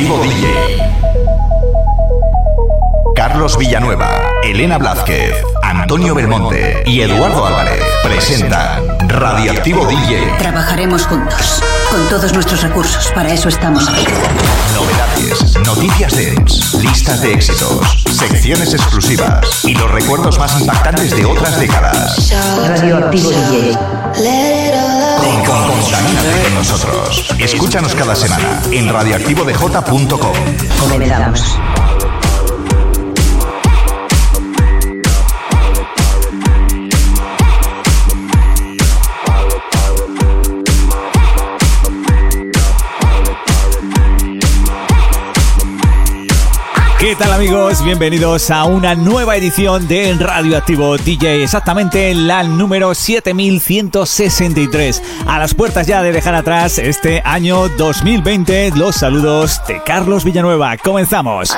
Radioactivo DJ. Carlos Villanueva, Elena Blázquez, Antonio Belmonte y Eduardo Álvarez presentan Radioactivo DJ. Trabajaremos juntos, con todos nuestros recursos. Para eso estamos aquí. Novedades, noticias dance, listas de éxitos, secciones exclusivas y los recuerdos más impactantes de otras décadas. Radioactivo DJ. Contamínate con nosotros. Escúchanos cada semana en radioactivodj.com. Comenzamos. Tal amigos? Bienvenidos a una nueva edición de Radioactivo DJ, exactamente la número 7163. A las puertas ya de dejar atrás este año 2020, los saludos de Carlos Villanueva. Comenzamos.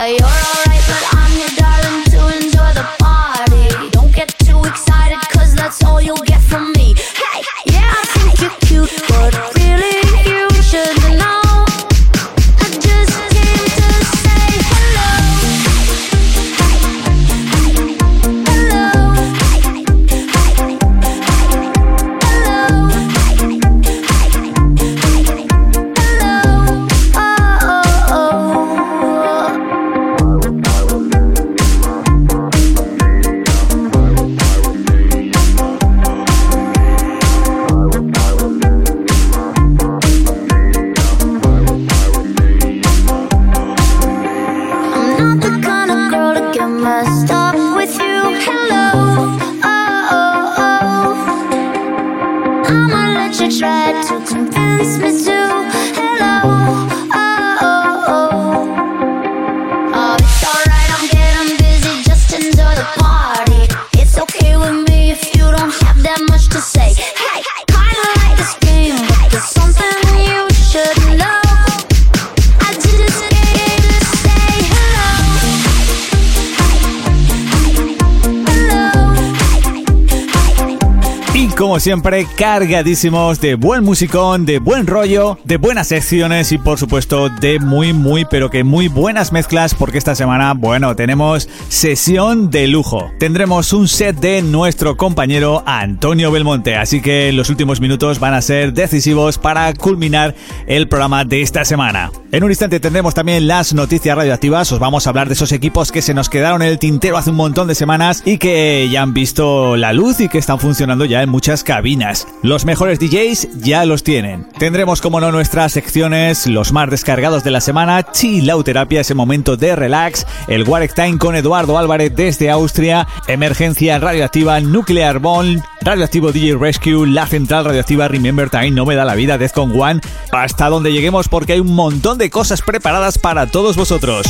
Siempre, cargadísimos de buen musicón, de buen rollo, de buenas secciones y por supuesto de muy, muy, pero que muy buenas mezclas porque esta semana, bueno, tenemos sesión de lujo. Tendremos un set de nuestro compañero Antonio Belmonte, así que los últimos minutos van a ser decisivos para culminar el programa de esta semana. En un instante tendremos también las noticias radioactivas, os vamos a hablar de esos equipos que se nos quedaron en el tintero hace un montón de semanas y que ya han visto la luz y que están funcionando ya en muchas cabinas. Los mejores DJs ya los tienen. Tendremos como no nuestras secciones, los más descargados de la semana, Chilauterapia, ese momento de relax, el Warek Time con Eduardo Álvarez desde Austria, Emergencia Radioactiva Nuclear Bond, Radioactivo DJ Rescue, la central radioactiva Remember Time, No Me Da La Vida, Con One, hasta donde lleguemos porque hay un montón de cosas preparadas para todos vosotros.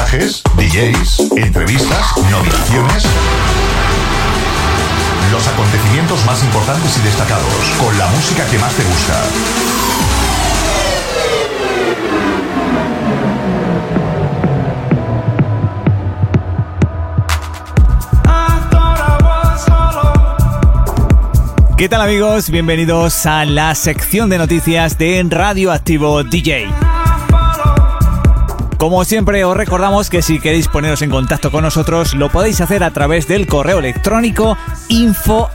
Reportajes, DJs, entrevistas, nominaciones. Los acontecimientos más importantes y destacados, con la música que más te gusta. ¿Qué tal amigos? Bienvenidos a la sección de noticias de Radioactivo DJ. Como siempre os recordamos que si queréis poneros en contacto con nosotros lo podéis hacer a través del correo electrónico info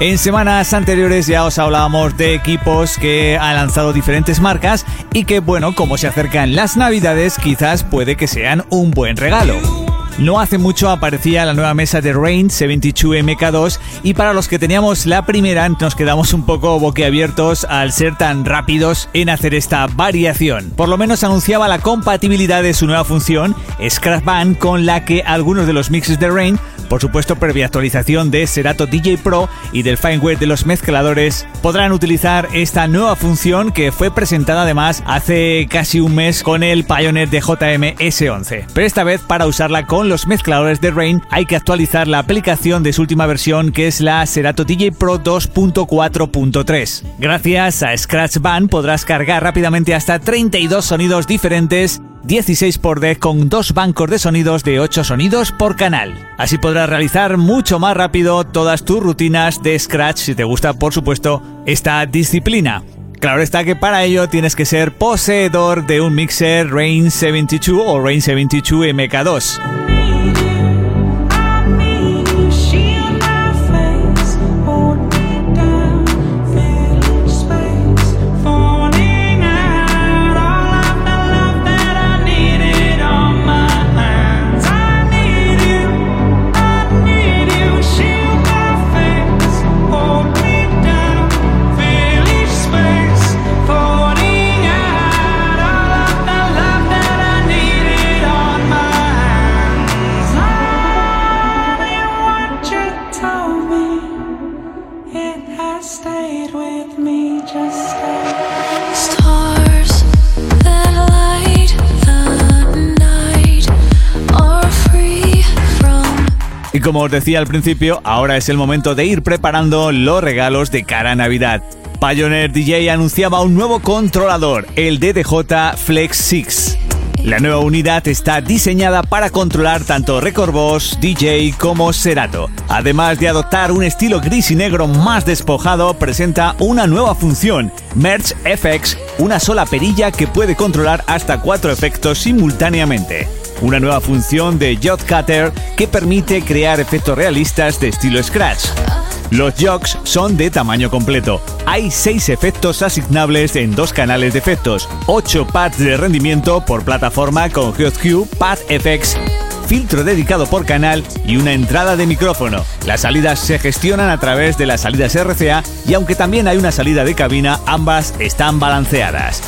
En semanas anteriores ya os hablábamos de equipos que han lanzado diferentes marcas y que bueno, como se acercan las navidades quizás puede que sean un buen regalo. No hace mucho aparecía la nueva mesa de Rain 72 MK2 y para los que teníamos la primera nos quedamos un poco boquiabiertos al ser tan rápidos en hacer esta variación. Por lo menos anunciaba la compatibilidad de su nueva función Scratch Band con la que algunos de los mixes de Rain por supuesto, previa actualización de Serato DJ Pro y del firmware de los mezcladores, podrán utilizar esta nueva función que fue presentada además hace casi un mes con el Pioneer de JM S11. Pero esta vez para usarla con los mezcladores de Rain hay que actualizar la aplicación de su última versión que es la Serato DJ Pro 2.4.3. Gracias a Scratch Band podrás cargar rápidamente hasta 32 sonidos diferentes 16 por deck con dos bancos de sonidos de 8 sonidos por canal. Así podrás realizar mucho más rápido todas tus rutinas de Scratch si te gusta, por supuesto, esta disciplina. Claro está que para ello tienes que ser poseedor de un mixer Rain 72 o Rain 72 MK2. Como os decía al principio, ahora es el momento de ir preparando los regalos de cara a Navidad. Pioneer DJ anunciaba un nuevo controlador, el DDJ Flex 6. La nueva unidad está diseñada para controlar tanto Record Boss, DJ como Serato. Además de adoptar un estilo gris y negro más despojado, presenta una nueva función, Merge FX, una sola perilla que puede controlar hasta cuatro efectos simultáneamente una nueva función de Jot Cutter que permite crear efectos realistas de estilo Scratch. Los jogs son de tamaño completo. Hay 6 efectos asignables en dos canales de efectos, 8 pads de rendimiento por plataforma con Q, Pad FX, filtro dedicado por canal y una entrada de micrófono. Las salidas se gestionan a través de las salidas RCA y aunque también hay una salida de cabina, ambas están balanceadas.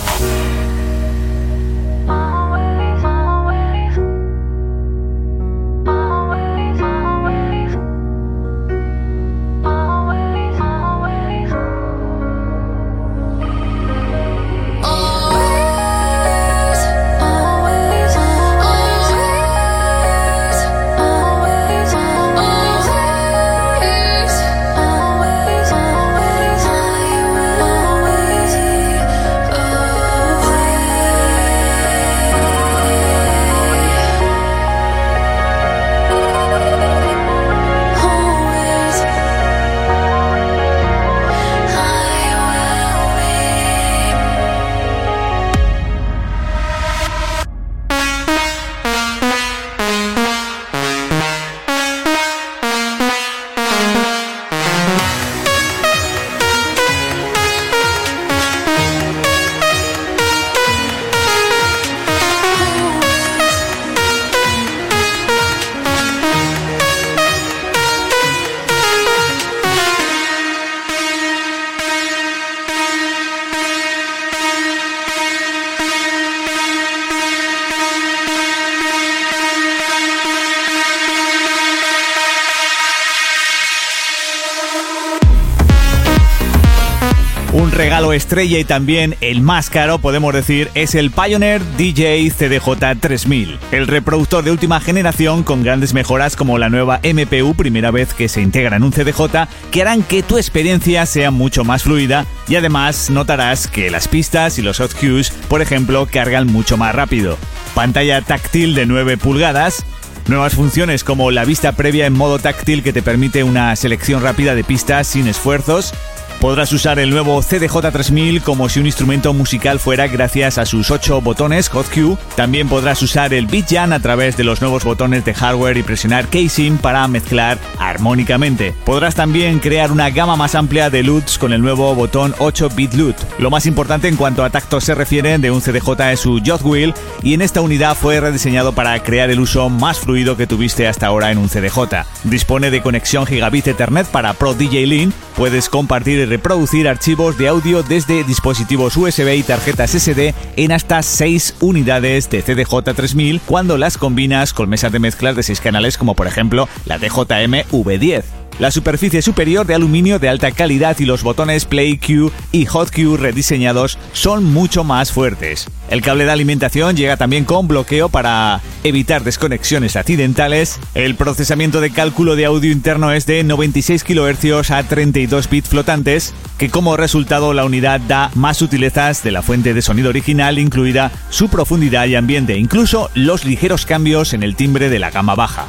Estrella y también el más caro, podemos decir, es el Pioneer DJ CDJ 3000. El reproductor de última generación con grandes mejoras como la nueva MPU, primera vez que se integra en un CDJ, que harán que tu experiencia sea mucho más fluida y además notarás que las pistas y los hot cues, por ejemplo, cargan mucho más rápido. Pantalla táctil de 9 pulgadas, Nuevas funciones como la vista previa en modo táctil que te permite una selección rápida de pistas sin esfuerzos Podrás usar el nuevo CDJ 3000 como si un instrumento musical fuera gracias a sus 8 botones Q. También podrás usar el BeatJam a través de los nuevos botones de hardware y presionar casing para mezclar armónicamente. Podrás también crear una gama más amplia de LUTs con el nuevo botón 8 Bit LUT. Lo más importante en cuanto a tacto se refiere de un CDJ es su Jot Wheel y en esta unidad fue rediseñado para crear el uso más fluido que tuviste hasta ahora en un CDJ. Dispone de conexión gigabit Ethernet para Pro DJ Link, puedes compartir reproducir archivos de audio desde dispositivos USB y tarjetas SD en hasta 6 unidades de CDJ 3000 cuando las combinas con mesas de mezclas de 6 canales como por ejemplo la DJM V10 la superficie superior de aluminio de alta calidad y los botones Play Q y Hot Q rediseñados son mucho más fuertes. El cable de alimentación llega también con bloqueo para evitar desconexiones accidentales. El procesamiento de cálculo de audio interno es de 96 kHz a 32 bits flotantes, que como resultado la unidad da más sutilezas de la fuente de sonido original, incluida su profundidad y ambiente, incluso los ligeros cambios en el timbre de la gama baja.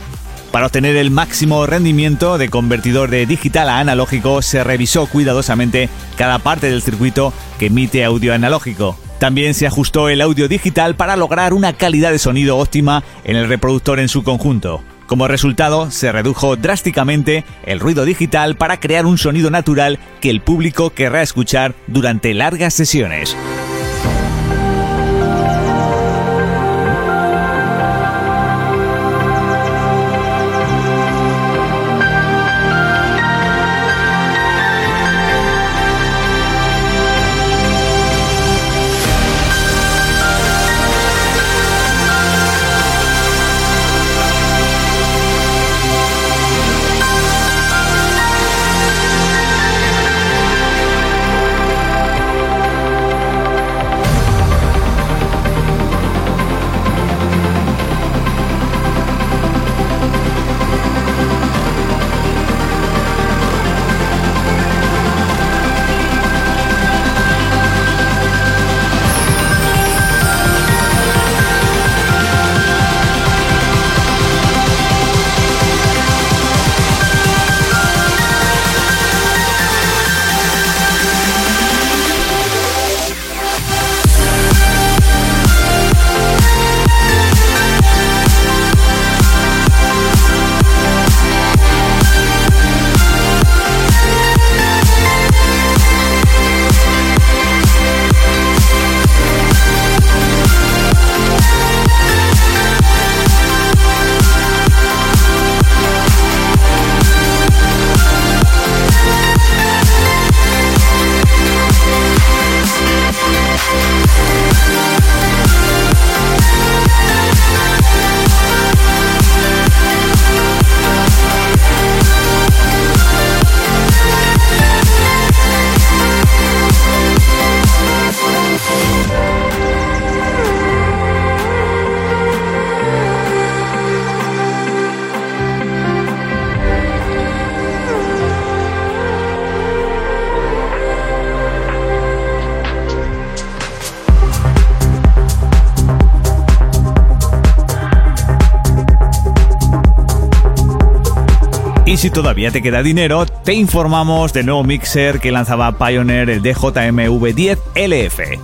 Para obtener el máximo rendimiento de convertidor de digital a analógico se revisó cuidadosamente cada parte del circuito que emite audio analógico. También se ajustó el audio digital para lograr una calidad de sonido óptima en el reproductor en su conjunto. Como resultado, se redujo drásticamente el ruido digital para crear un sonido natural que el público querrá escuchar durante largas sesiones. Si todavía te queda dinero, te informamos del nuevo mixer que lanzaba Pioneer el DJM V10 LF.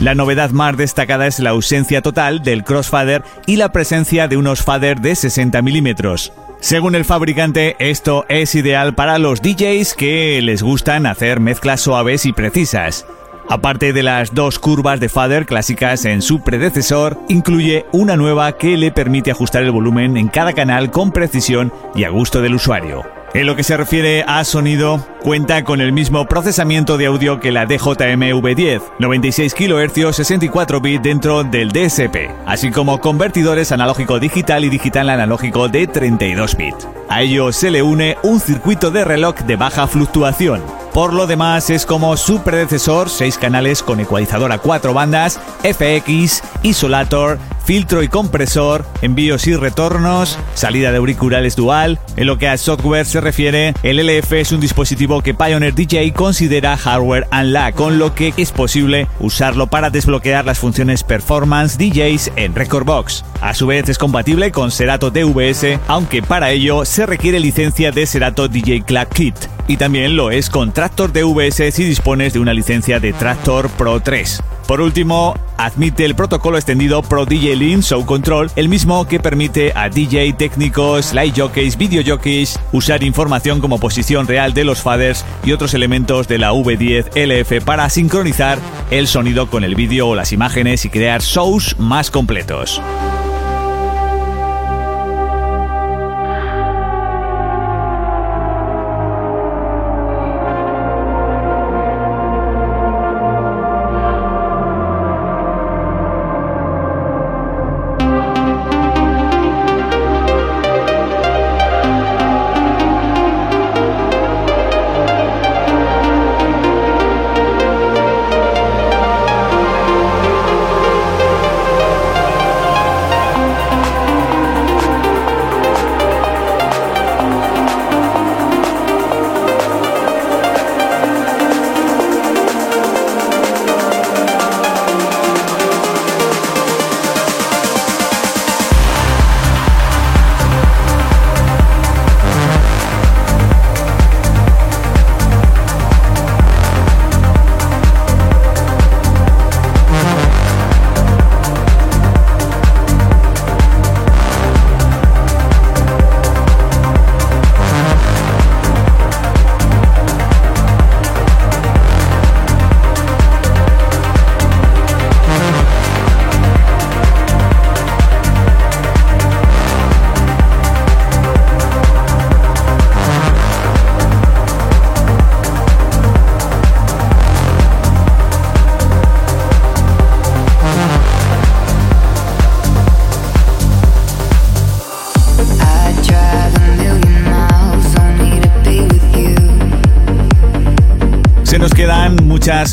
La novedad más destacada es la ausencia total del crossfader y la presencia de unos fader de 60 milímetros. Según el fabricante, esto es ideal para los DJs que les gustan hacer mezclas suaves y precisas. Aparte de las dos curvas de fader clásicas en su predecesor, incluye una nueva que le permite ajustar el volumen en cada canal con precisión y a gusto del usuario. En lo que se refiere a sonido, cuenta con el mismo procesamiento de audio que la DJM V10, 96 kHz 64 bits dentro del DSP, así como convertidores analógico digital y digital analógico de 32 bits. A ello se le une un circuito de reloj de baja fluctuación, Por lo demás es como su predecesor, 6 canales con ecualizador a 4 bandas, FX, Isolator, filtro y compresor, envíos y retornos, salida de auriculares dual. En lo que a software se refiere, el LF es un dispositivo que Pioneer DJ considera hardware unlock, con lo que es posible usarlo para desbloquear las funciones performance DJs en Recordbox. A su vez es compatible con Serato DVS, aunque para ello se requiere licencia de Serato DJ Club Kit. Y también lo es con Tractor DVS si dispones de una licencia de Tractor Pro 3. Por último, admite el protocolo extendido Pro DJ Link Show Control, el mismo que permite a DJ, técnicos, light jockeys, video jockeys usar información como posición real de los faders y otros elementos de la V10 LF para sincronizar el sonido con el vídeo o las imágenes y crear shows más completos.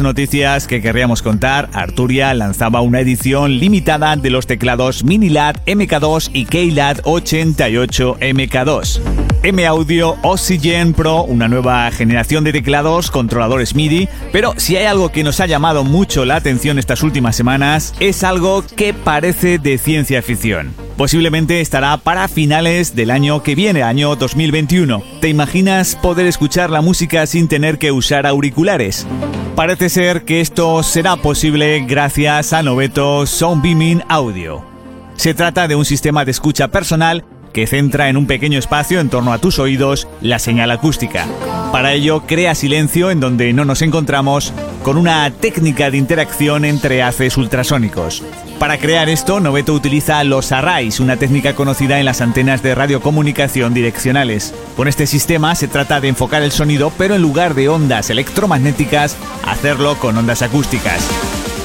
Noticias que querríamos contar. Arturia lanzaba una edición limitada de los teclados Minilat MK2 y Keylat 88 MK2. M Audio Oxygen Pro, una nueva generación de teclados, controladores MIDI, pero si hay algo que nos ha llamado mucho la atención estas últimas semanas, es algo que parece de ciencia ficción. Posiblemente estará para finales del año que viene, año 2021. ¿Te imaginas poder escuchar la música sin tener que usar auriculares? Parece ser que esto será posible gracias a Noveto Sound Beaming Audio. Se trata de un sistema de escucha personal que centra en un pequeño espacio en torno a tus oídos la señal acústica. Para ello, crea silencio en donde no nos encontramos con una técnica de interacción entre haces ultrasónicos. Para crear esto, Noveto utiliza los arrays, una técnica conocida en las antenas de radiocomunicación direccionales. Con este sistema se trata de enfocar el sonido, pero en lugar de ondas electromagnéticas, hacerlo con ondas acústicas.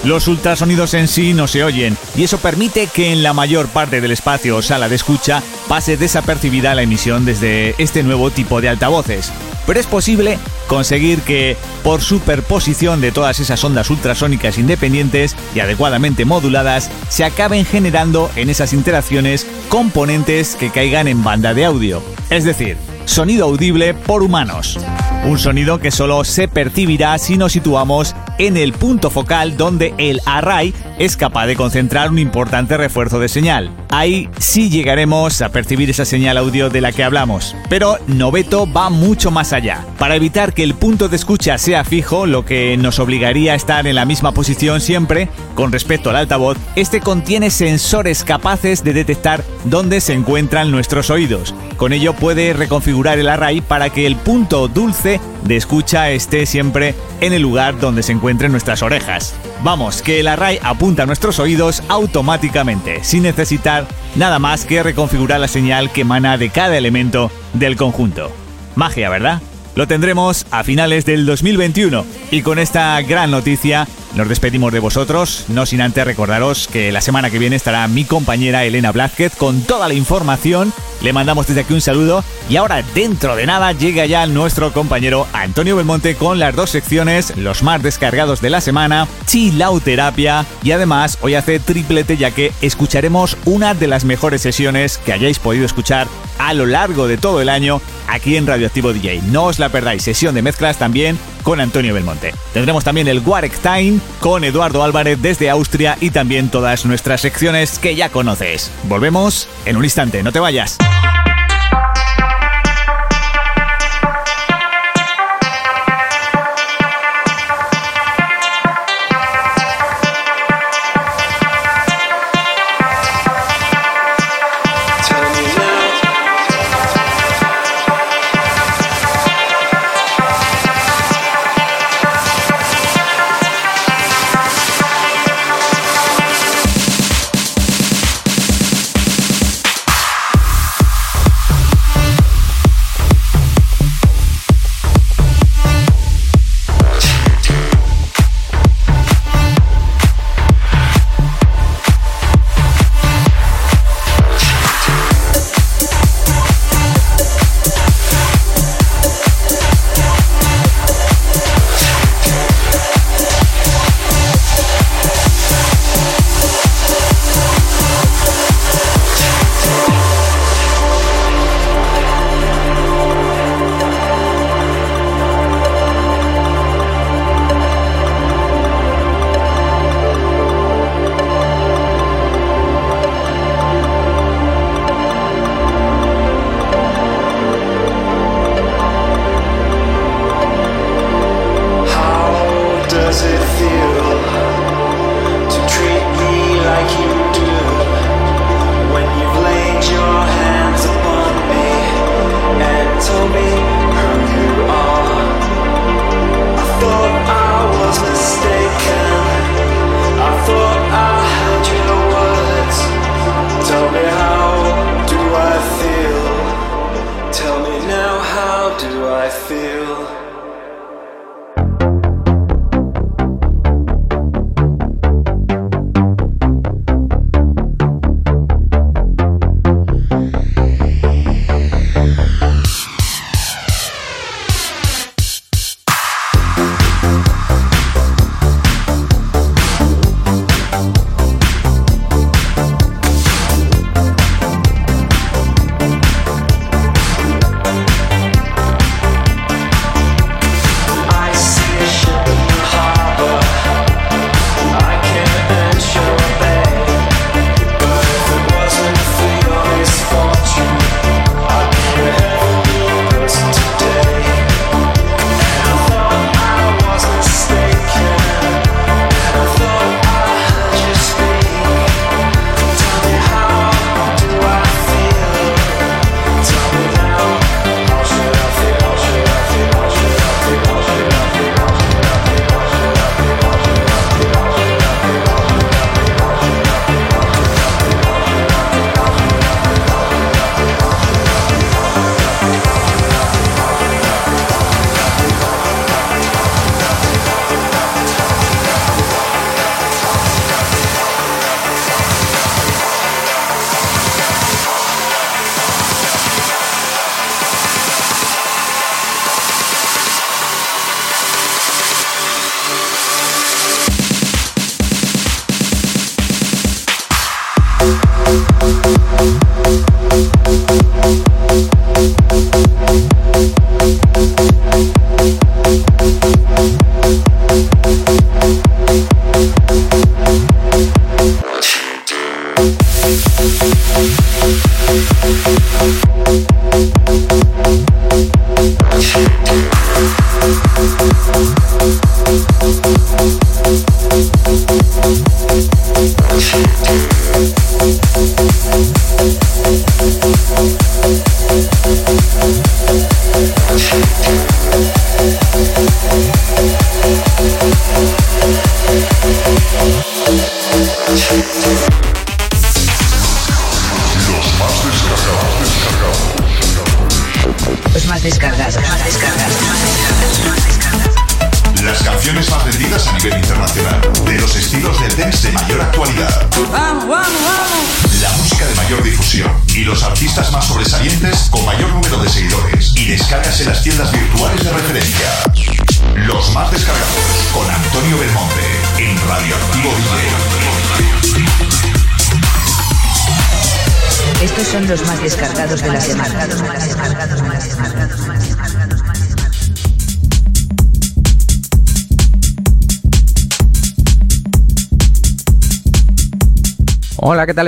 Los ultrasonidos en sí no se oyen y eso permite que en la mayor parte del espacio o sala de escucha pase desapercibida la emisión desde este nuevo tipo de altavoces. Pero es posible conseguir que, por superposición de todas esas ondas ultrasónicas independientes y adecuadamente moduladas, se acaben generando en esas interacciones componentes que caigan en banda de audio. Es decir, sonido audible por humanos. Un sonido que solo se percibirá si nos situamos en el punto focal donde el array es capaz de concentrar un importante refuerzo de señal. Ahí sí llegaremos a percibir esa señal audio de la que hablamos. Pero Noveto va mucho más allá. Para evitar que el punto de escucha sea fijo, lo que nos obligaría a estar en la misma posición siempre, con respecto al altavoz, este contiene sensores capaces de detectar dónde se encuentran nuestros oídos. Con ello puede reconfigurar el array para que el punto dulce de escucha esté siempre en el lugar donde se encuentren nuestras orejas. Vamos, que el array apunta a nuestros oídos automáticamente, sin necesitar nada más que reconfigurar la señal que emana de cada elemento del conjunto. Magia, ¿verdad? Lo tendremos a finales del 2021 y con esta gran noticia nos despedimos de vosotros, no sin antes recordaros que la semana que viene estará mi compañera Elena Blázquez con toda la información. Le mandamos desde aquí un saludo y ahora dentro de nada llega ya nuestro compañero Antonio Belmonte con las dos secciones, los más descargados de la semana, Chilauterapia y además hoy hace triplete ya que escucharemos una de las mejores sesiones que hayáis podido escuchar a lo largo de todo el año aquí en Radioactivo DJ. No os la perdáis, sesión de mezclas también con Antonio Belmonte. Tendremos también el Warek Time con Eduardo Álvarez desde Austria y también todas nuestras secciones que ya conoces. Volvemos en un instante, no te vayas.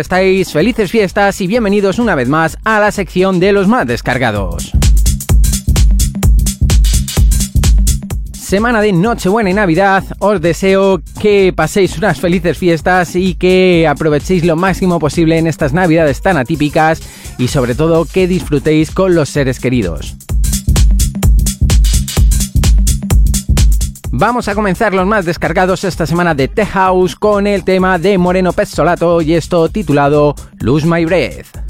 Estáis? Felices fiestas y bienvenidos una vez más a la sección de los más descargados. Semana de Nochebuena y Navidad, os deseo que paséis unas felices fiestas y que aprovechéis lo máximo posible en estas Navidades tan atípicas y sobre todo que disfrutéis con los seres queridos. Vamos a comenzar los más descargados esta semana de The House con el tema de Moreno Pezzolato y esto titulado Lose My Breath.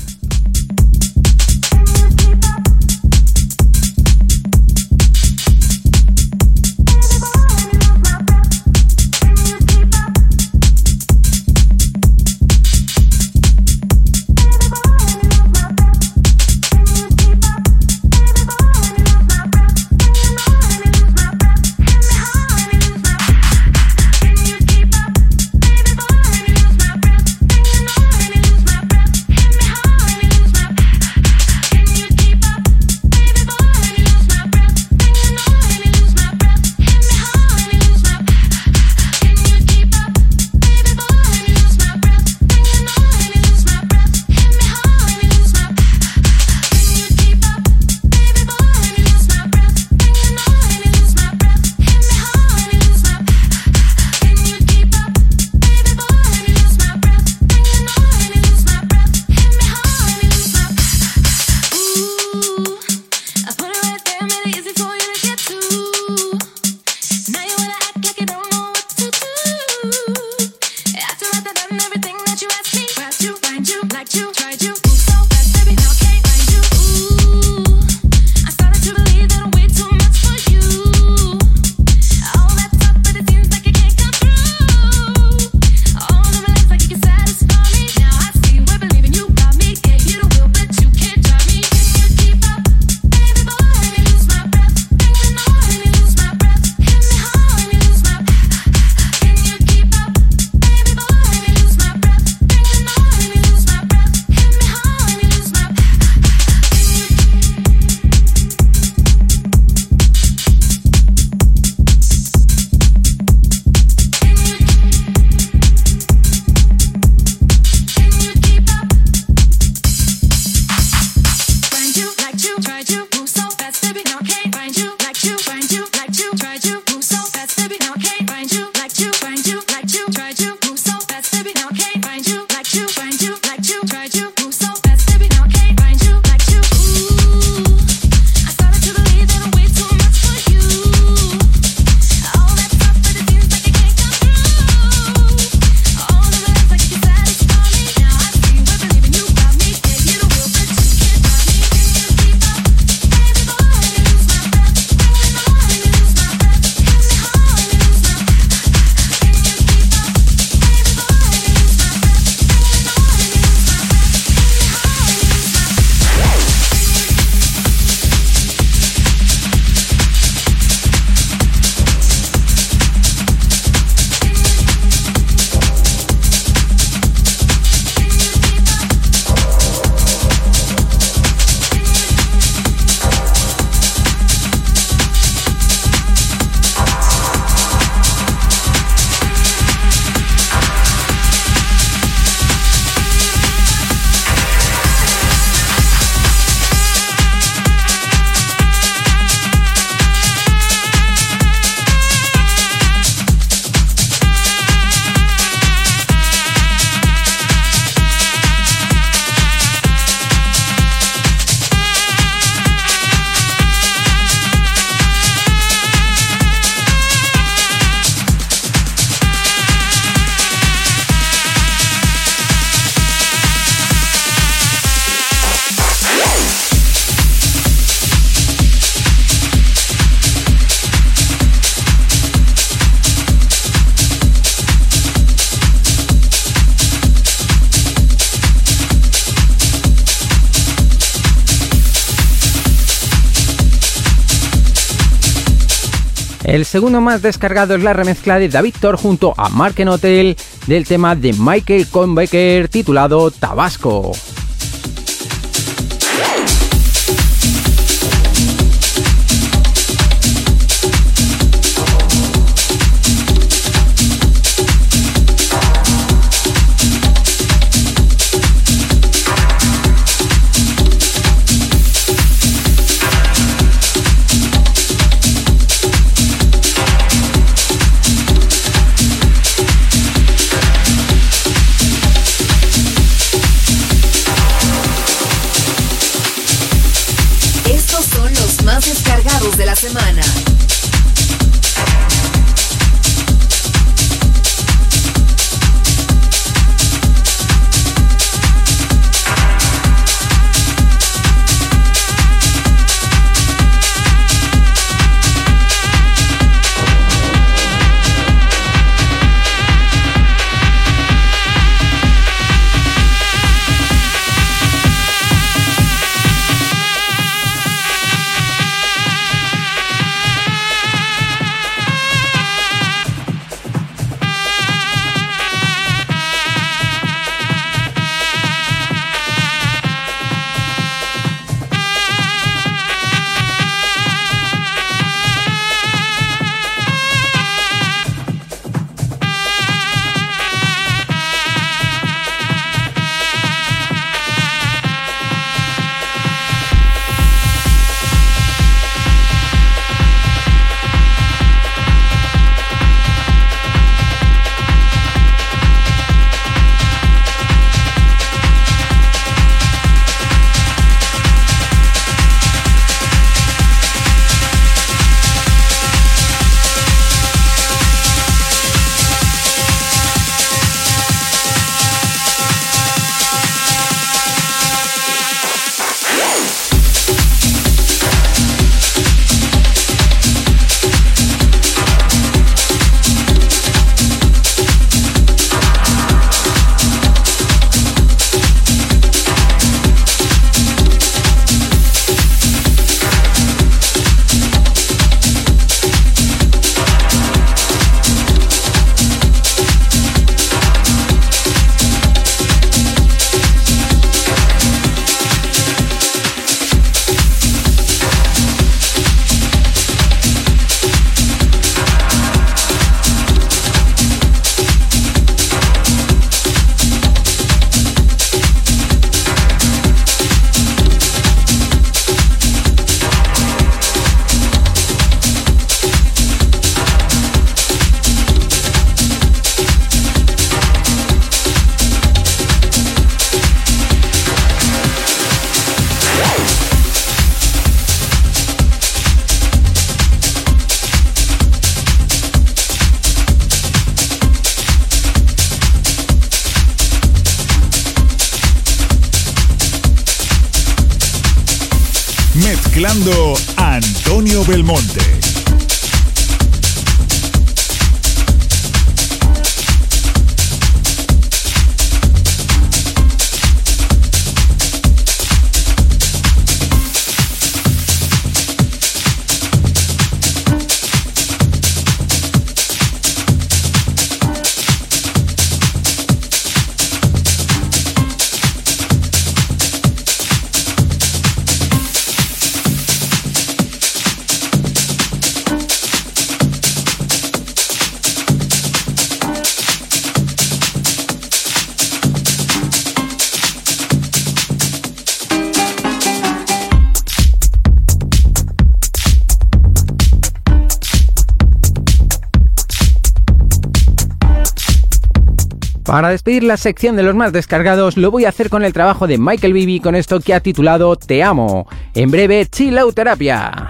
Segundo más descargado es la remezcla de David Thor junto a Mark Hotel del tema de Michael Conbecker titulado Tabasco. Para despedir la sección de los más descargados, lo voy a hacer con el trabajo de Michael Bibi con esto que ha titulado Te amo. En breve, Chilauterapia. te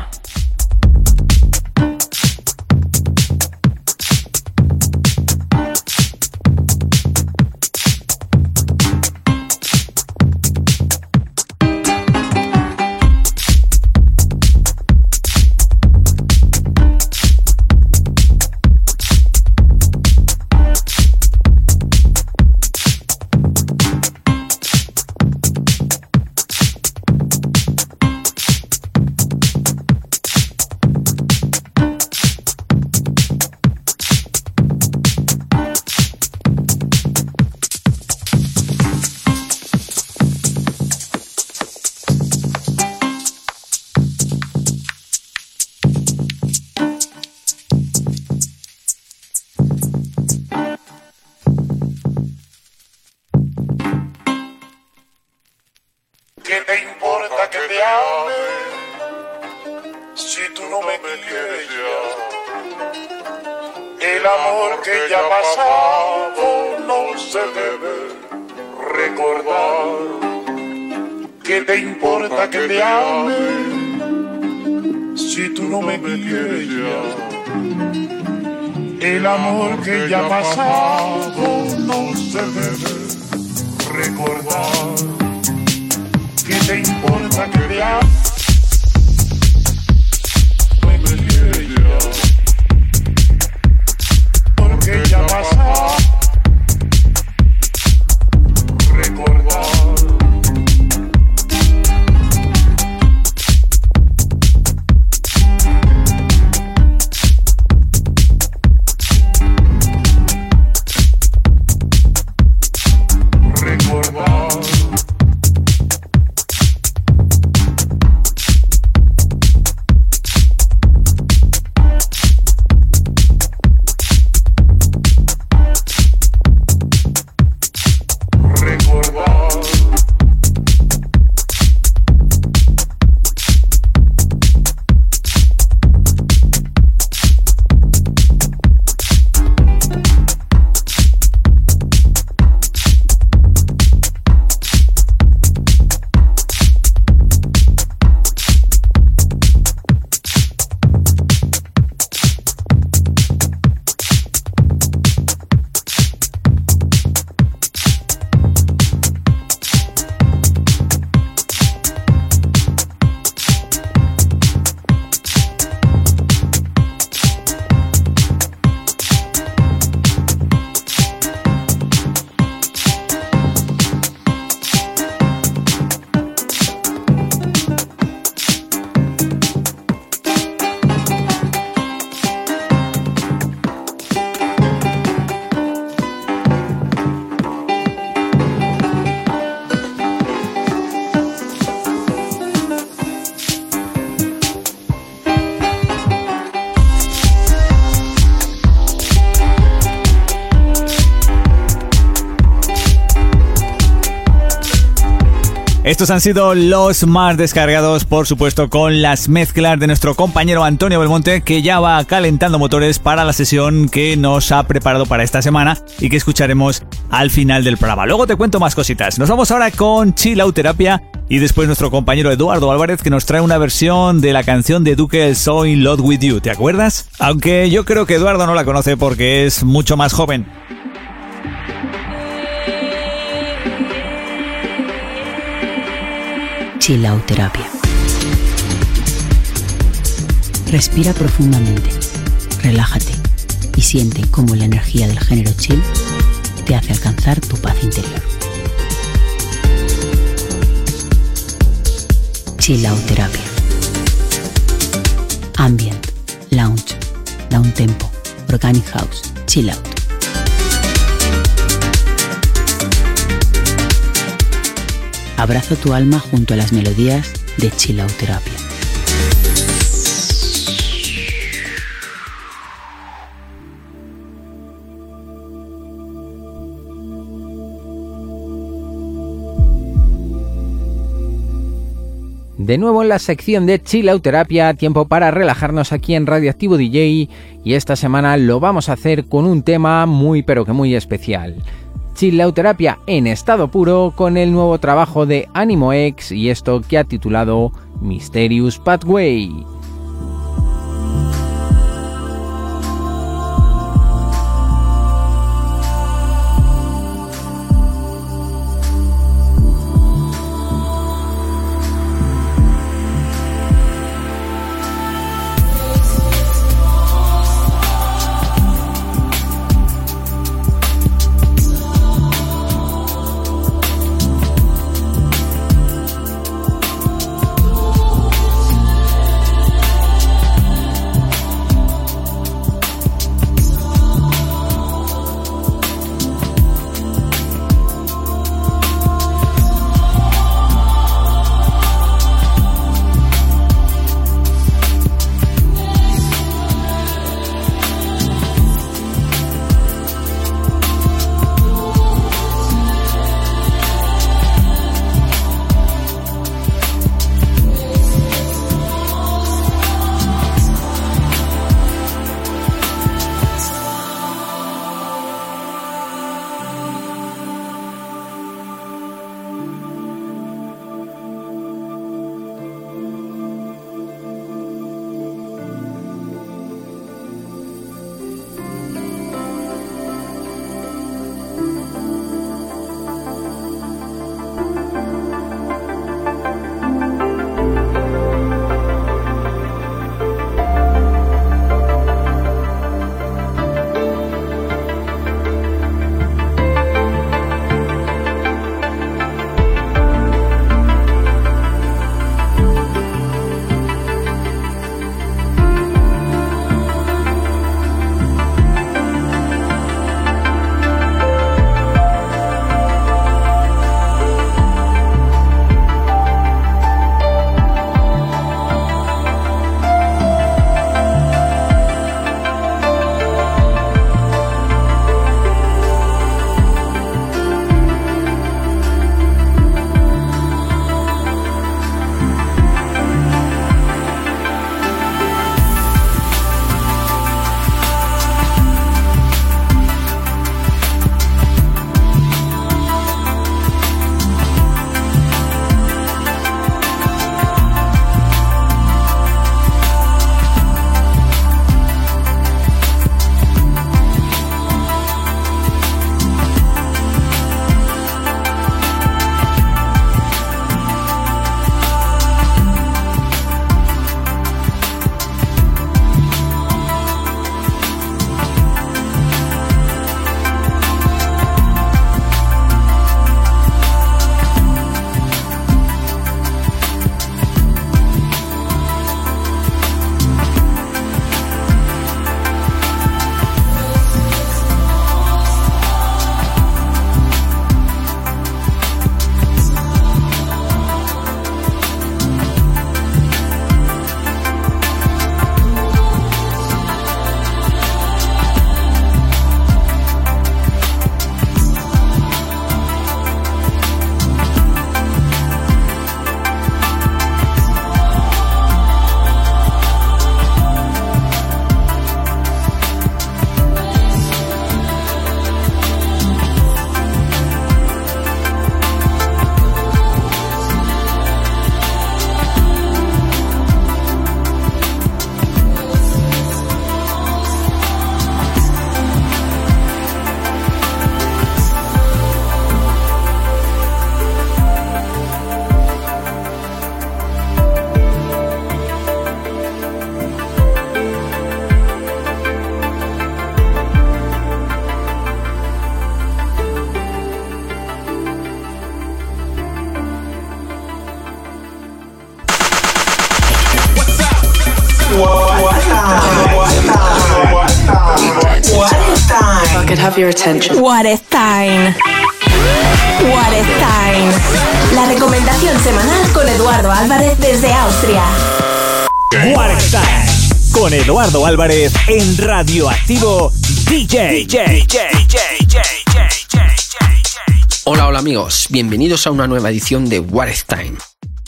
amor que ya ha Estos han sido los más descargados, por supuesto, con las mezclas de nuestro compañero Antonio Belmonte, que ya va calentando motores para la sesión que nos ha preparado para esta semana y que escucharemos al final del programa. Luego te cuento más cositas. Nos vamos ahora con Chilauterapia y después nuestro compañero Eduardo Álvarez que nos trae una versión de la canción de Duque Soy in Love With You, ¿te acuerdas? Aunque yo creo que Eduardo no la conoce porque es mucho más joven. Chilauterapia. Respira profundamente, relájate y siente cómo la energía del género chill te hace alcanzar tu paz interior. Chilauterapia. Ambient, lounge, down tempo, organic house, chill out. Abrazo tu alma junto a las melodías de Chilauterapia. De nuevo en la sección de Chilauterapia, tiempo para relajarnos aquí en Radioactivo DJ y esta semana lo vamos a hacer con un tema muy pero que muy especial. Chilauterapia en estado puro con el nuevo trabajo de Animo X y esto que ha titulado Mysterious Pathway. Have your attention. What is time? What is time? La recomendación semanal con Eduardo Álvarez desde Austria. What is time? Con Eduardo Álvarez en Radioactivo DJ. DJ, DJ, DJ, Hola, hola amigos, bienvenidos a una nueva edición de What is Time.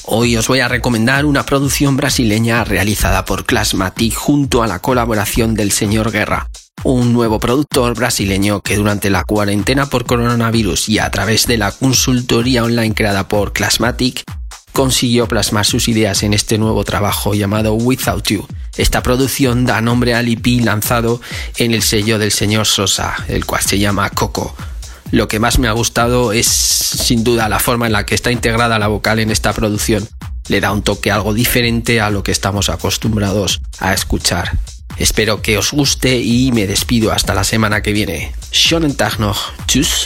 Hoy os voy a recomendar una producción brasileña realizada por Classmatic junto a la colaboración del señor Guerra, un nuevo productor brasileño que durante la cuarentena por coronavirus y a través de la consultoría online creada por Classmatic consiguió plasmar sus ideas en este nuevo trabajo llamado Without You. Esta producción da nombre al EP lanzado en el sello del señor Sosa, el cual se llama Coco. Lo que más me ha gustado es sin duda la forma en la que está integrada la vocal en esta producción. Le da un toque algo diferente a lo que estamos acostumbrados a escuchar. Espero que os guste y me despido hasta la semana que viene. Schönen noch. Tschüss.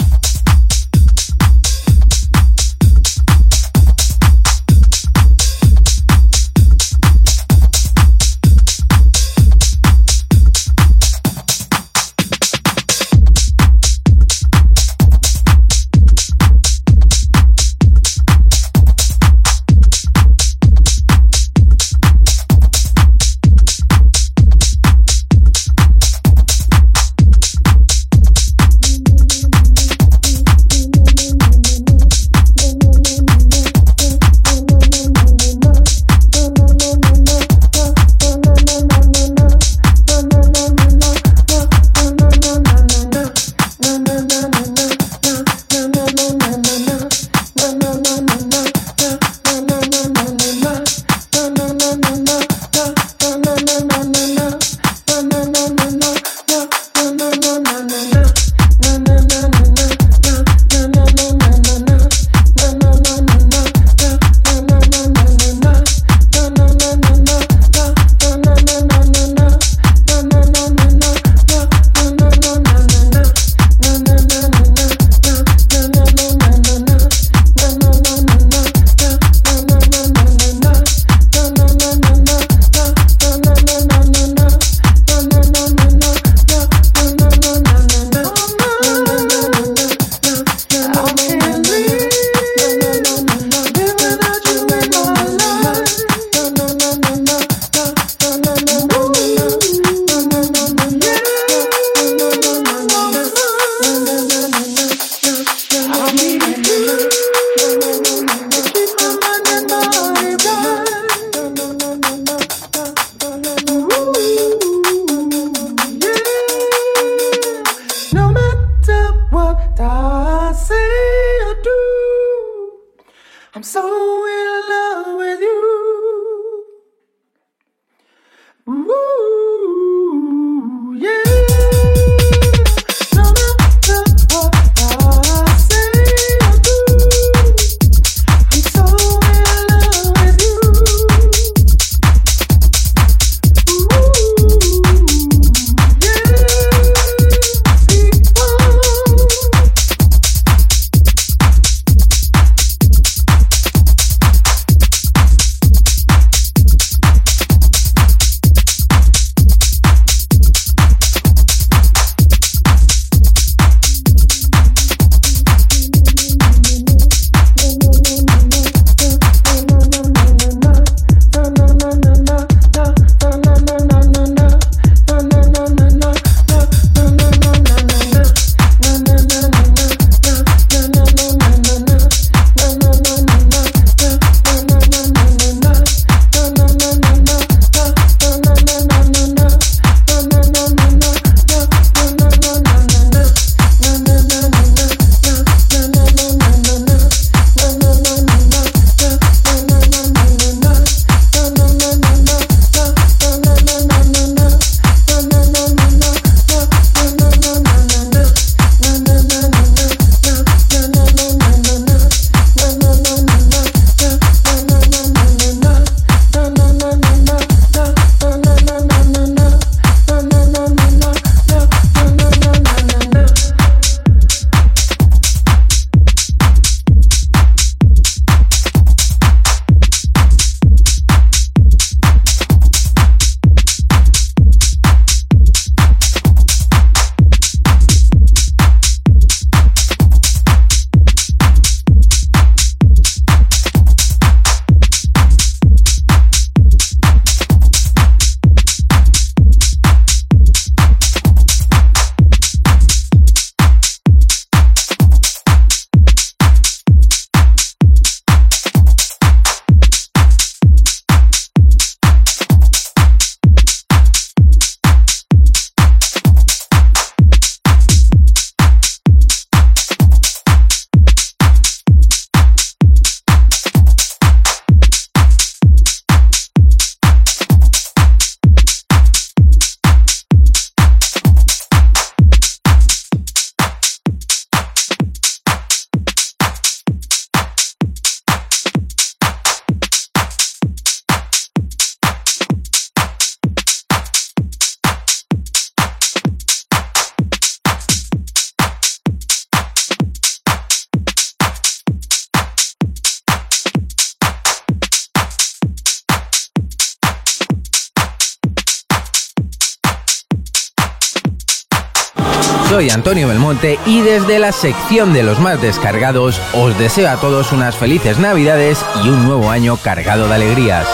Soy Antonio Belmonte y desde la sección de los más descargados os deseo a todos unas felices navidades y un nuevo año cargado de alegrías.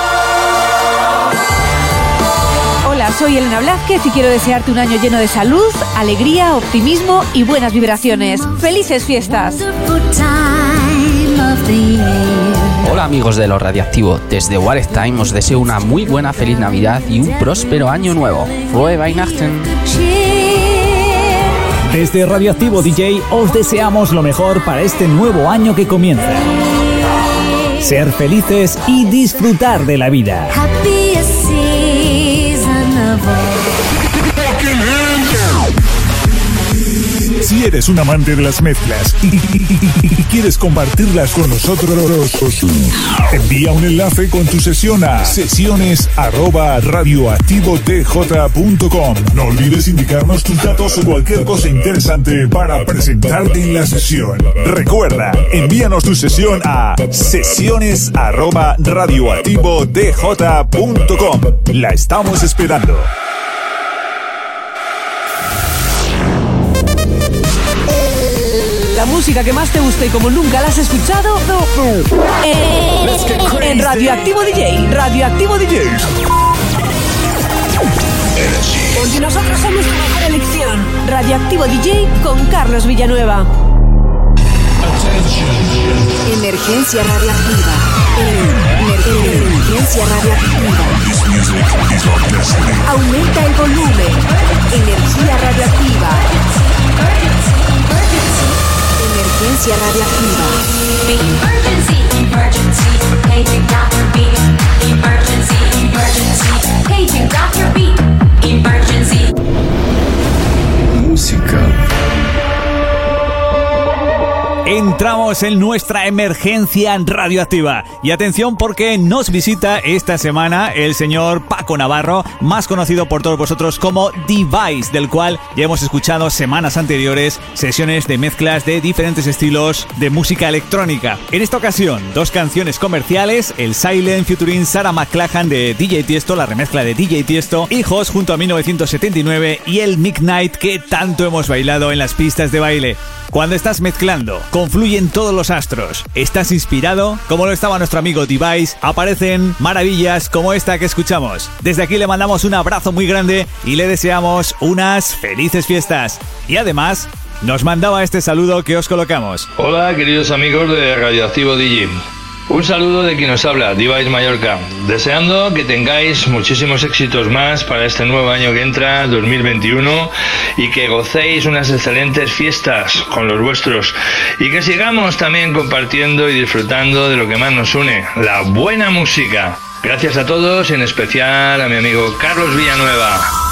Hola, soy Elena Blázquez y quiero desearte un año lleno de salud, alegría, optimismo y buenas vibraciones. ¡Felices fiestas! Hola amigos de lo radioactivo, desde War Time os deseo una muy buena feliz Navidad y un próspero año nuevo. Frohe Weihnachten. Desde Radioactivo DJ os deseamos lo mejor para este nuevo año que comienza. Ser felices y disfrutar de la vida. Si eres un amante de las mezclas y, quieres compartirlas con nosotros, envía un enlace con tu sesión a sesiones No olvides indicarnos tus datos o cualquier cosa interesante para presentarte en la sesión. Recuerda, envíanos tu sesión a sesiones La estamos esperando. La música que más te gusta y como nunca la has escuchado en Radioactivo DJ. Radioactivo DJ. Porque nosotros somos tu mejor elección. Radioactivo DJ con Carlos Villanueva. Emergencia radioactiva. Emergencia radioactiva. Aumenta el volumen. Energía radioactiva. Emergencia radioactiva. Emergency, emergency, paging Dr. Beat. Emergency, emergency, paging Dr. Beat. Emergency. Música entramos en nuestra emergencia radioactiva. Y atención porque nos visita esta semana el señor Paco Navarro, más conocido por todos vosotros como Device, del cual ya hemos escuchado semanas anteriores sesiones de mezclas de diferentes estilos de música electrónica. En esta ocasión, dos canciones comerciales, el Silent featuring Sarah McLachlan de DJ Tiesto, la remezcla de DJ Tiesto, Hijos junto a 1979 y el Midnight que tanto hemos bailado en las pistas de baile. Cuando estás mezclando, confluyen todos los astros. ¿Estás inspirado? Como lo estaba nuestro amigo Device, aparecen maravillas como esta que escuchamos. Desde aquí le mandamos un abrazo muy grande y le deseamos unas felices fiestas. Y además, nos mandaba este saludo que os colocamos. Hola, queridos amigos de Radioactivo DJ. Un saludo de quien nos habla, Device Mallorca, deseando que tengáis muchísimos éxitos más para este nuevo año que entra, 2021, y que gocéis unas excelentes fiestas con los vuestros, y que sigamos también compartiendo y disfrutando de lo que más nos une, la buena música. Gracias a todos, en especial a mi amigo Carlos Villanueva.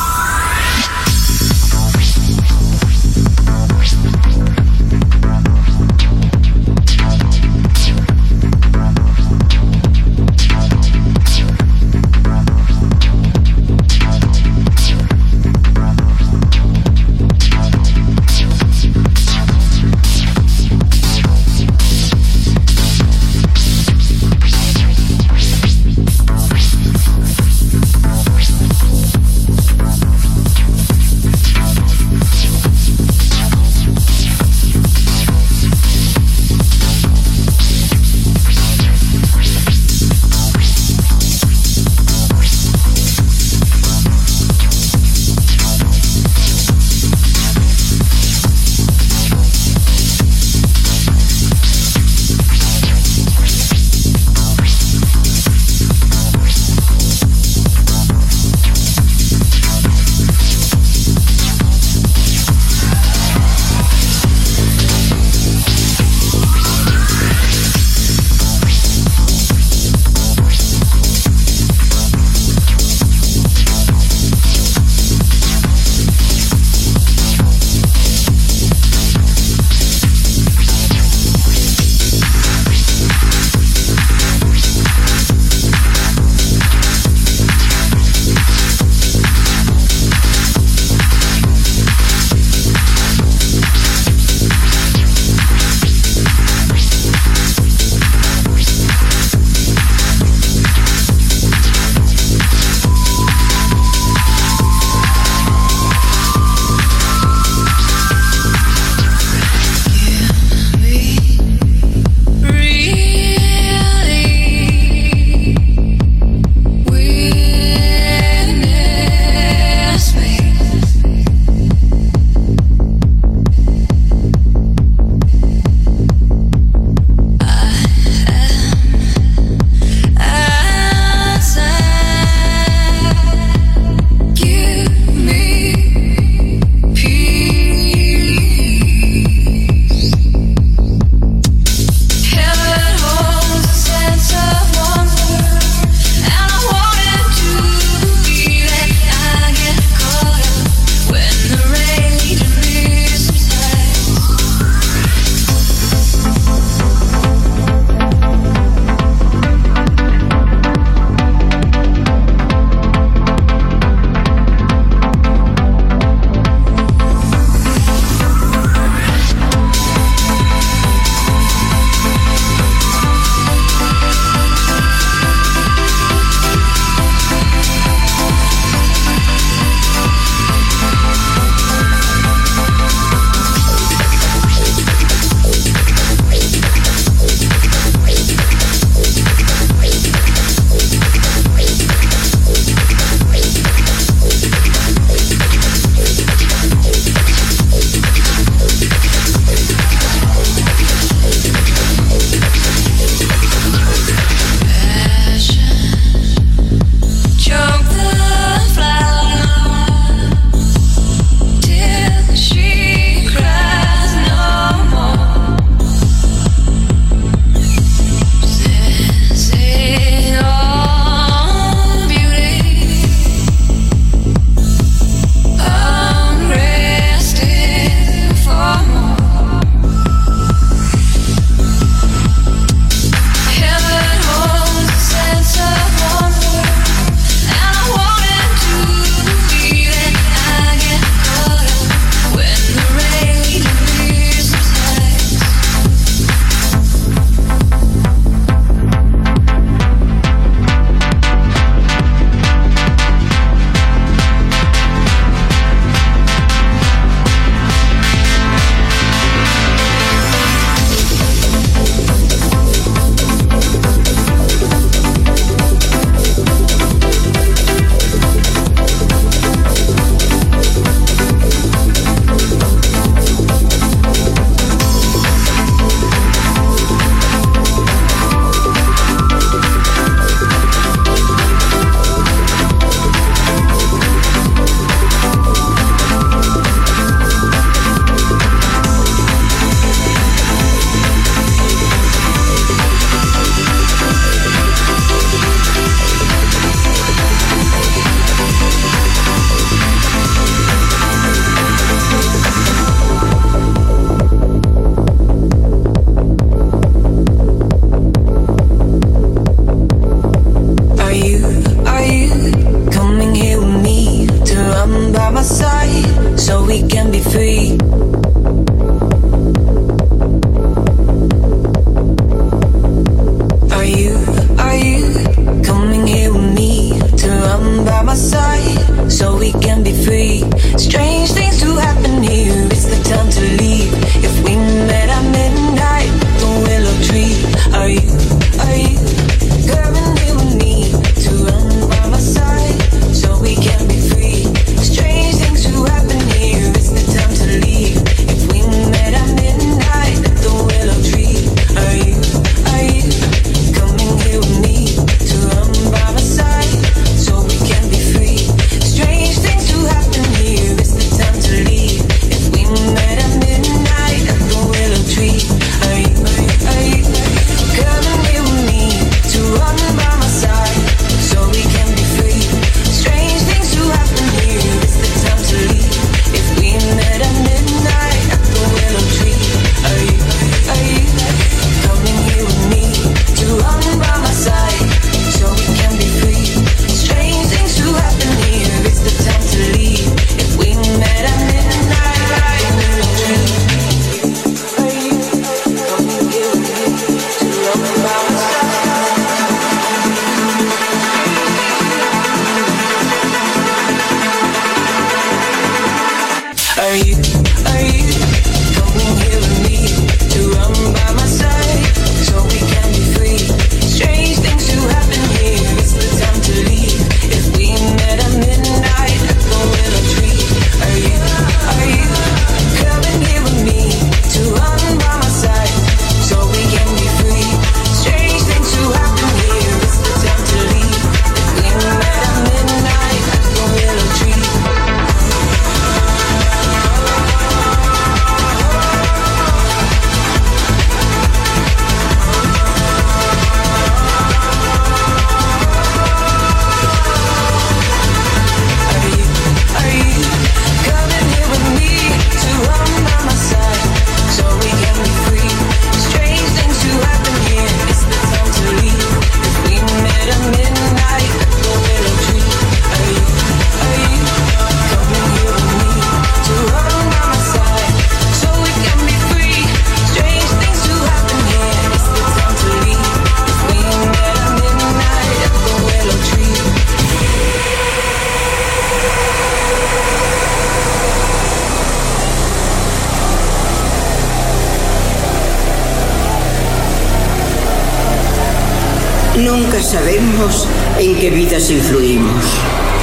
Influimos,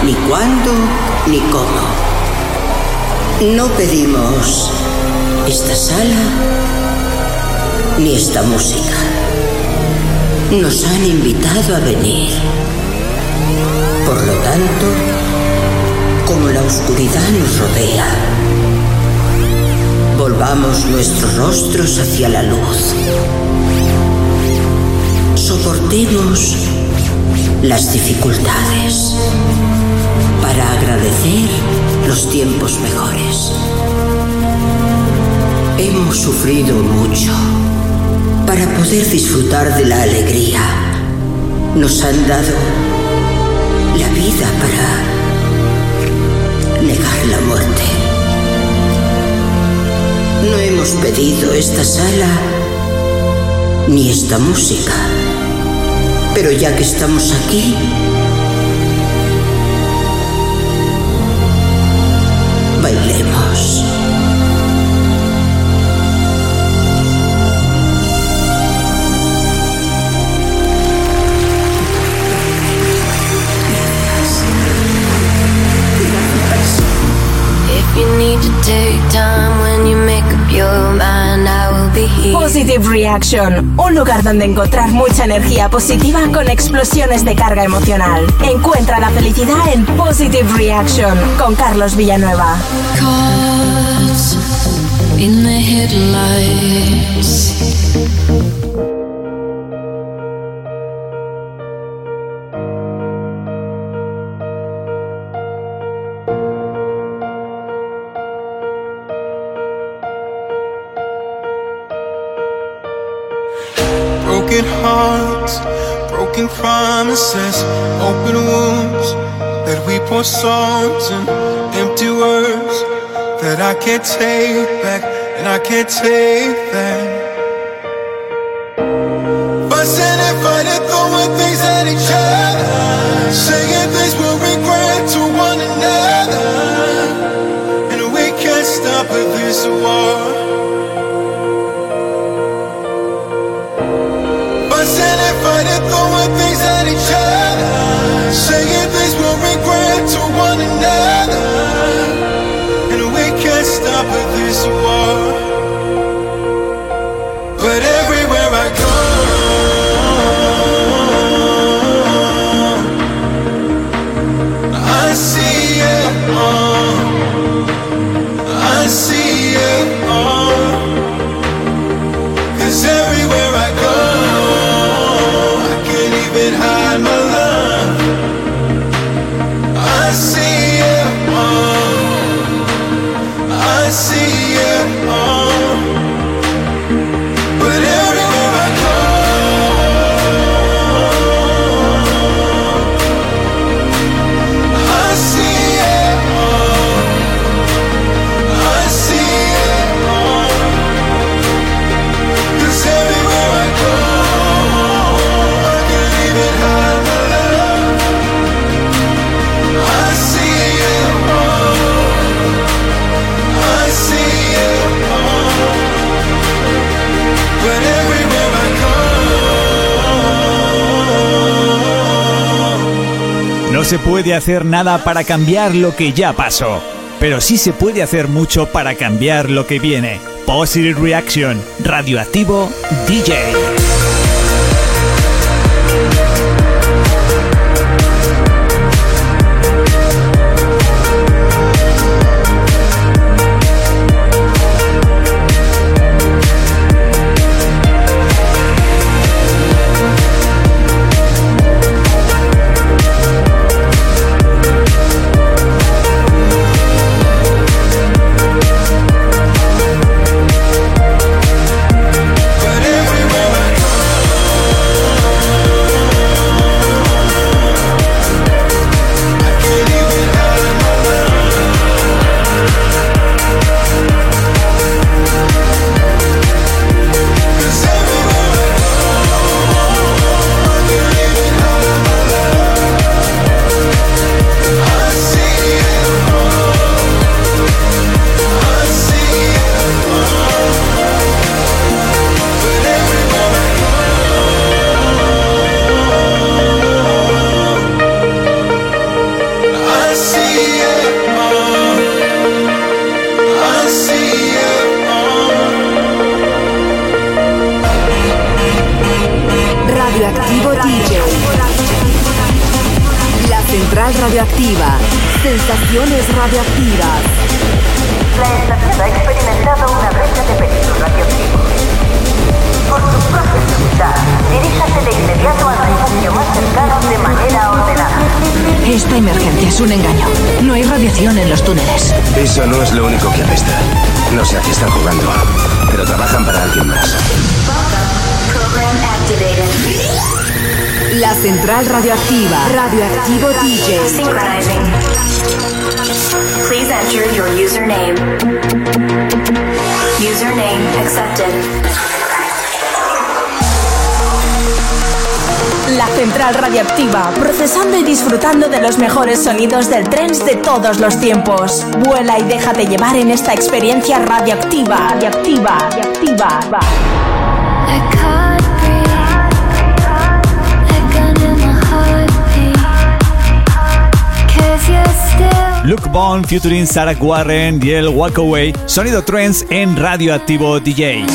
ni cuándo ni cómo. No pedimos esta sala ni esta música. Nos han invitado a venir. Por lo tanto, como la oscuridad nos rodea, volvamos nuestros rostros hacia la luz. Soportemos las dificultades para agradecer los tiempos mejores. Hemos sufrido mucho para poder disfrutar de la alegría. Nos han dado la vida para negar la muerte. No hemos pedido esta sala ni esta música pero ya que estamos aquí, Un lugar donde encontrar mucha energía positiva con explosiones de carga emocional. Encuentra la felicidad en Positive Reaction con Carlos Villanueva. Promises, open wounds that we pour songs and empty words that I can't take back and I can't take that. Fussing and fighting, throwing things at each other, se puede hacer nada para cambiar lo que ya pasó, pero sí se puede hacer mucho para cambiar lo que viene. Positive Reaction, Radioactivo DJ. Es un engaño. No hay radiación en los túneles. Eso no es lo único que apesta. No sé a qué están jugando, pero trabajan para alguien más. La central radioactiva. Radioactivo DJ. Synchronizing. Please enter your username. Username accepted. Sonidos del tren de todos los tiempos. Vuela y déjate llevar en esta experiencia radioactiva, radioactiva, radioactiva. Luke Bond featuring Sarah Warren y el Walk Away, sonido trends en Radioactivo DJ.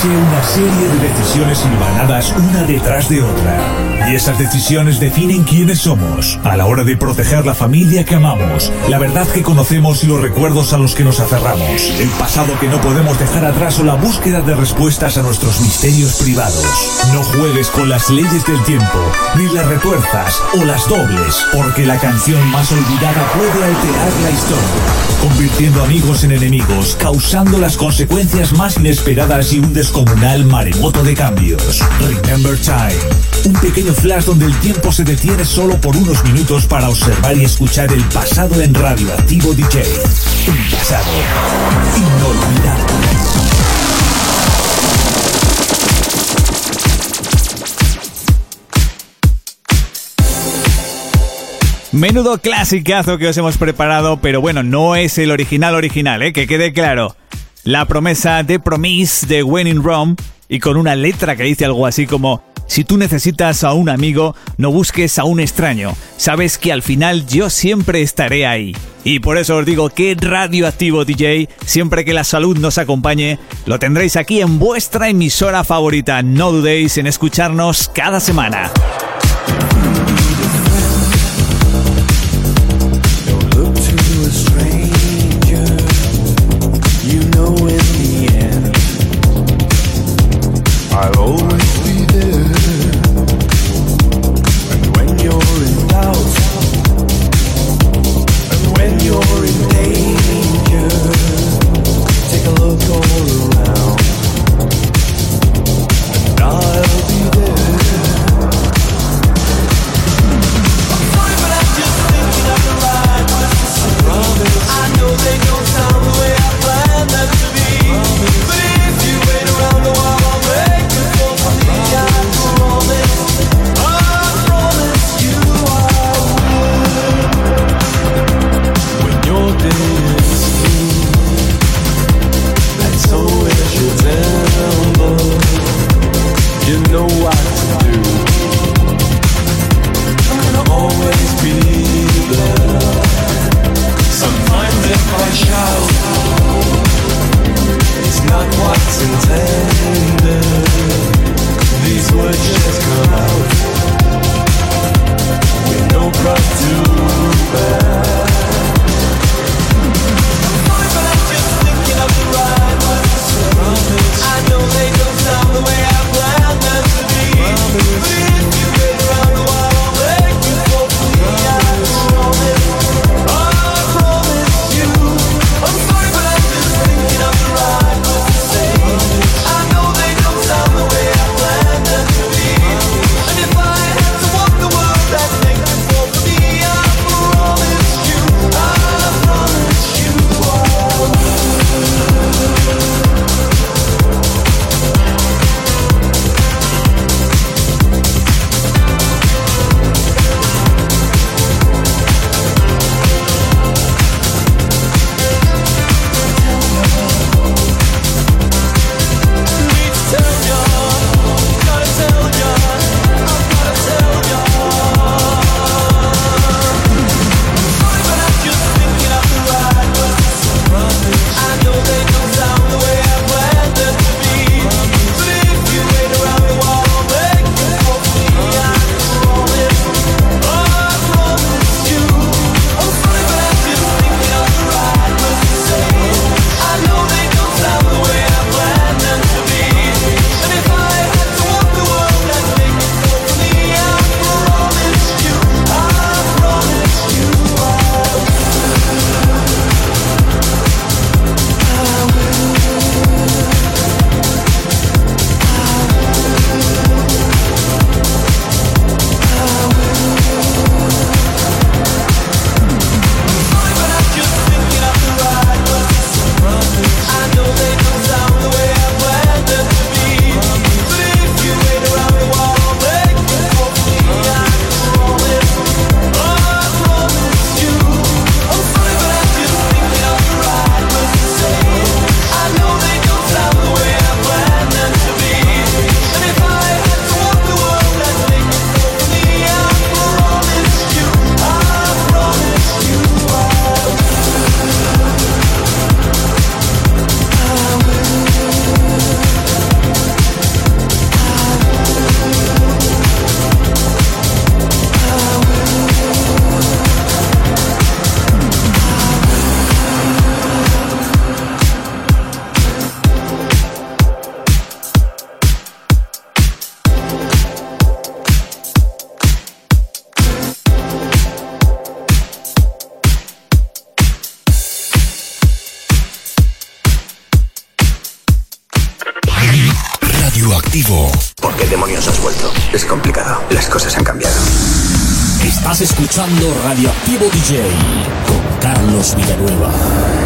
Sea una serie de decisiones hilvanadas una detrás de otra y esas decisiones definen quiénes somos a la hora de proteger la familia que amamos, la verdad que conocemos y los recuerdos a los que nos aferramos, el pasado que no podemos dejar atrás o la búsqueda de respuestas a nuestros misterios privados. No juegues con las leyes del tiempo, ni las retuerzas o las dobles, porque la canción más olvidada puede alterar la historia, convirtiendo amigos en enemigos, causando las consecuencias más inesperadas y un descomunal maremoto de cambios. Remember Time, un pequeño flash donde el tiempo se detiene solo por unos minutos para observar y escuchar el pasado en Radioactivo DJ. Un pasado inolvidable. Menudo clasicazo que os hemos preparado, pero bueno, no es el original original, ¿eh? que quede claro. La promesa de Promise de When in Rome y con una letra que dice algo así como si tú necesitas a un amigo, no busques a un extraño. Sabes que al final yo siempre estaré ahí. Y por eso os digo que Radioactivo DJ, siempre que la salud nos acompañe, lo tendréis aquí en vuestra emisora favorita. No dudéis en escucharnos cada semana. Radioactivo DJ con Carlos Villanueva.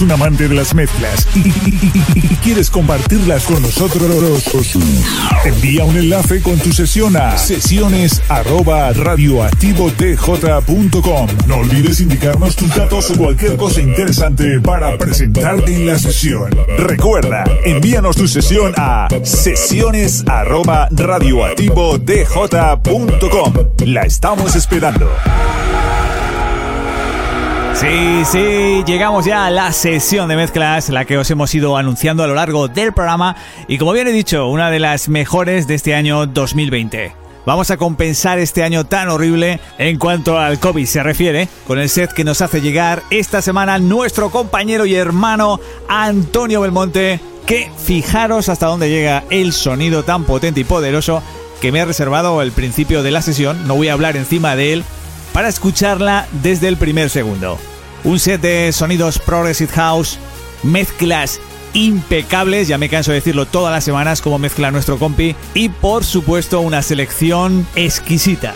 Un amante de las mezclas y, quieres compartirlas con nosotros, envía un enlace con tu sesión a sesiones No olvides indicarnos tus datos o cualquier cosa interesante para presentarte en la sesión. Recuerda, envíanos tu sesión a sesiones La estamos esperando. Sí, sí, llegamos ya a la sesión de mezclas, la que os hemos ido anunciando a lo largo del programa y como bien he dicho, una de las mejores de este año 2020. Vamos a compensar este año tan horrible en cuanto al COVID se refiere, con el set que nos hace llegar esta semana nuestro compañero y hermano Antonio Belmonte, que fijaros hasta dónde llega el sonido tan potente y poderoso que me ha reservado al principio de la sesión, no voy a hablar encima de él, para escucharla desde el primer segundo. Un set de sonidos Progressive House, mezclas impecables, ya me canso de decirlo todas las semanas como mezcla nuestro compi, y por supuesto una selección exquisita.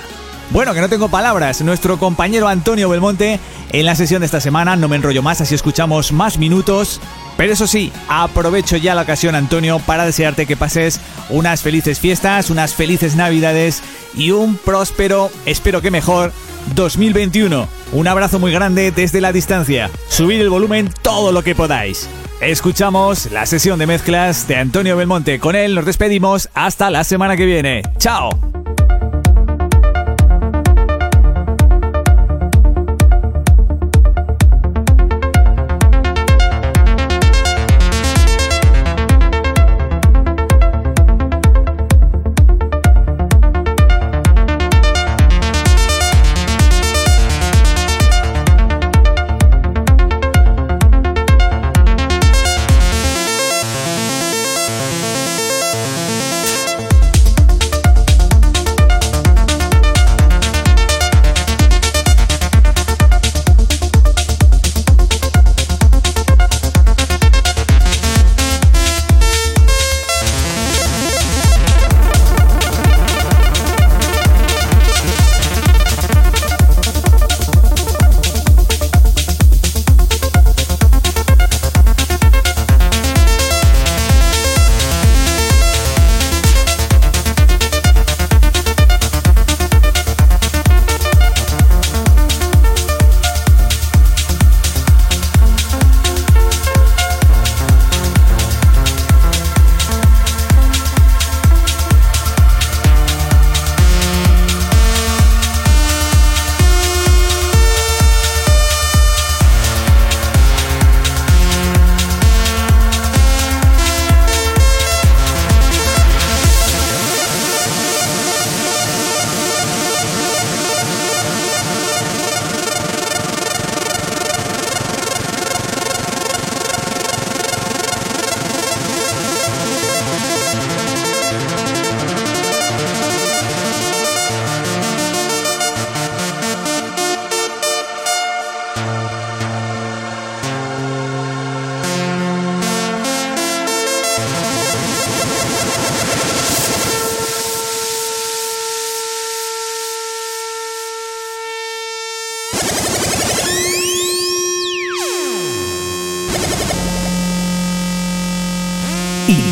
Bueno, que no tengo palabras, nuestro compañero Antonio Belmonte en la sesión de esta semana, no me enrollo más, así escuchamos más minutos. Pero eso sí, aprovecho ya la ocasión, Antonio, para desearte que pases unas felices fiestas, unas felices navidades y un próspero, espero que mejor, 2021. Un abrazo muy grande desde la distancia. Subid el volumen todo lo que podáis. Escuchamos la sesión de mezclas de Antonio Belmonte. Con él nos despedimos hasta la semana que viene. ¡Chao!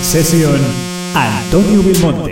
In Session, Antonio Belmonte.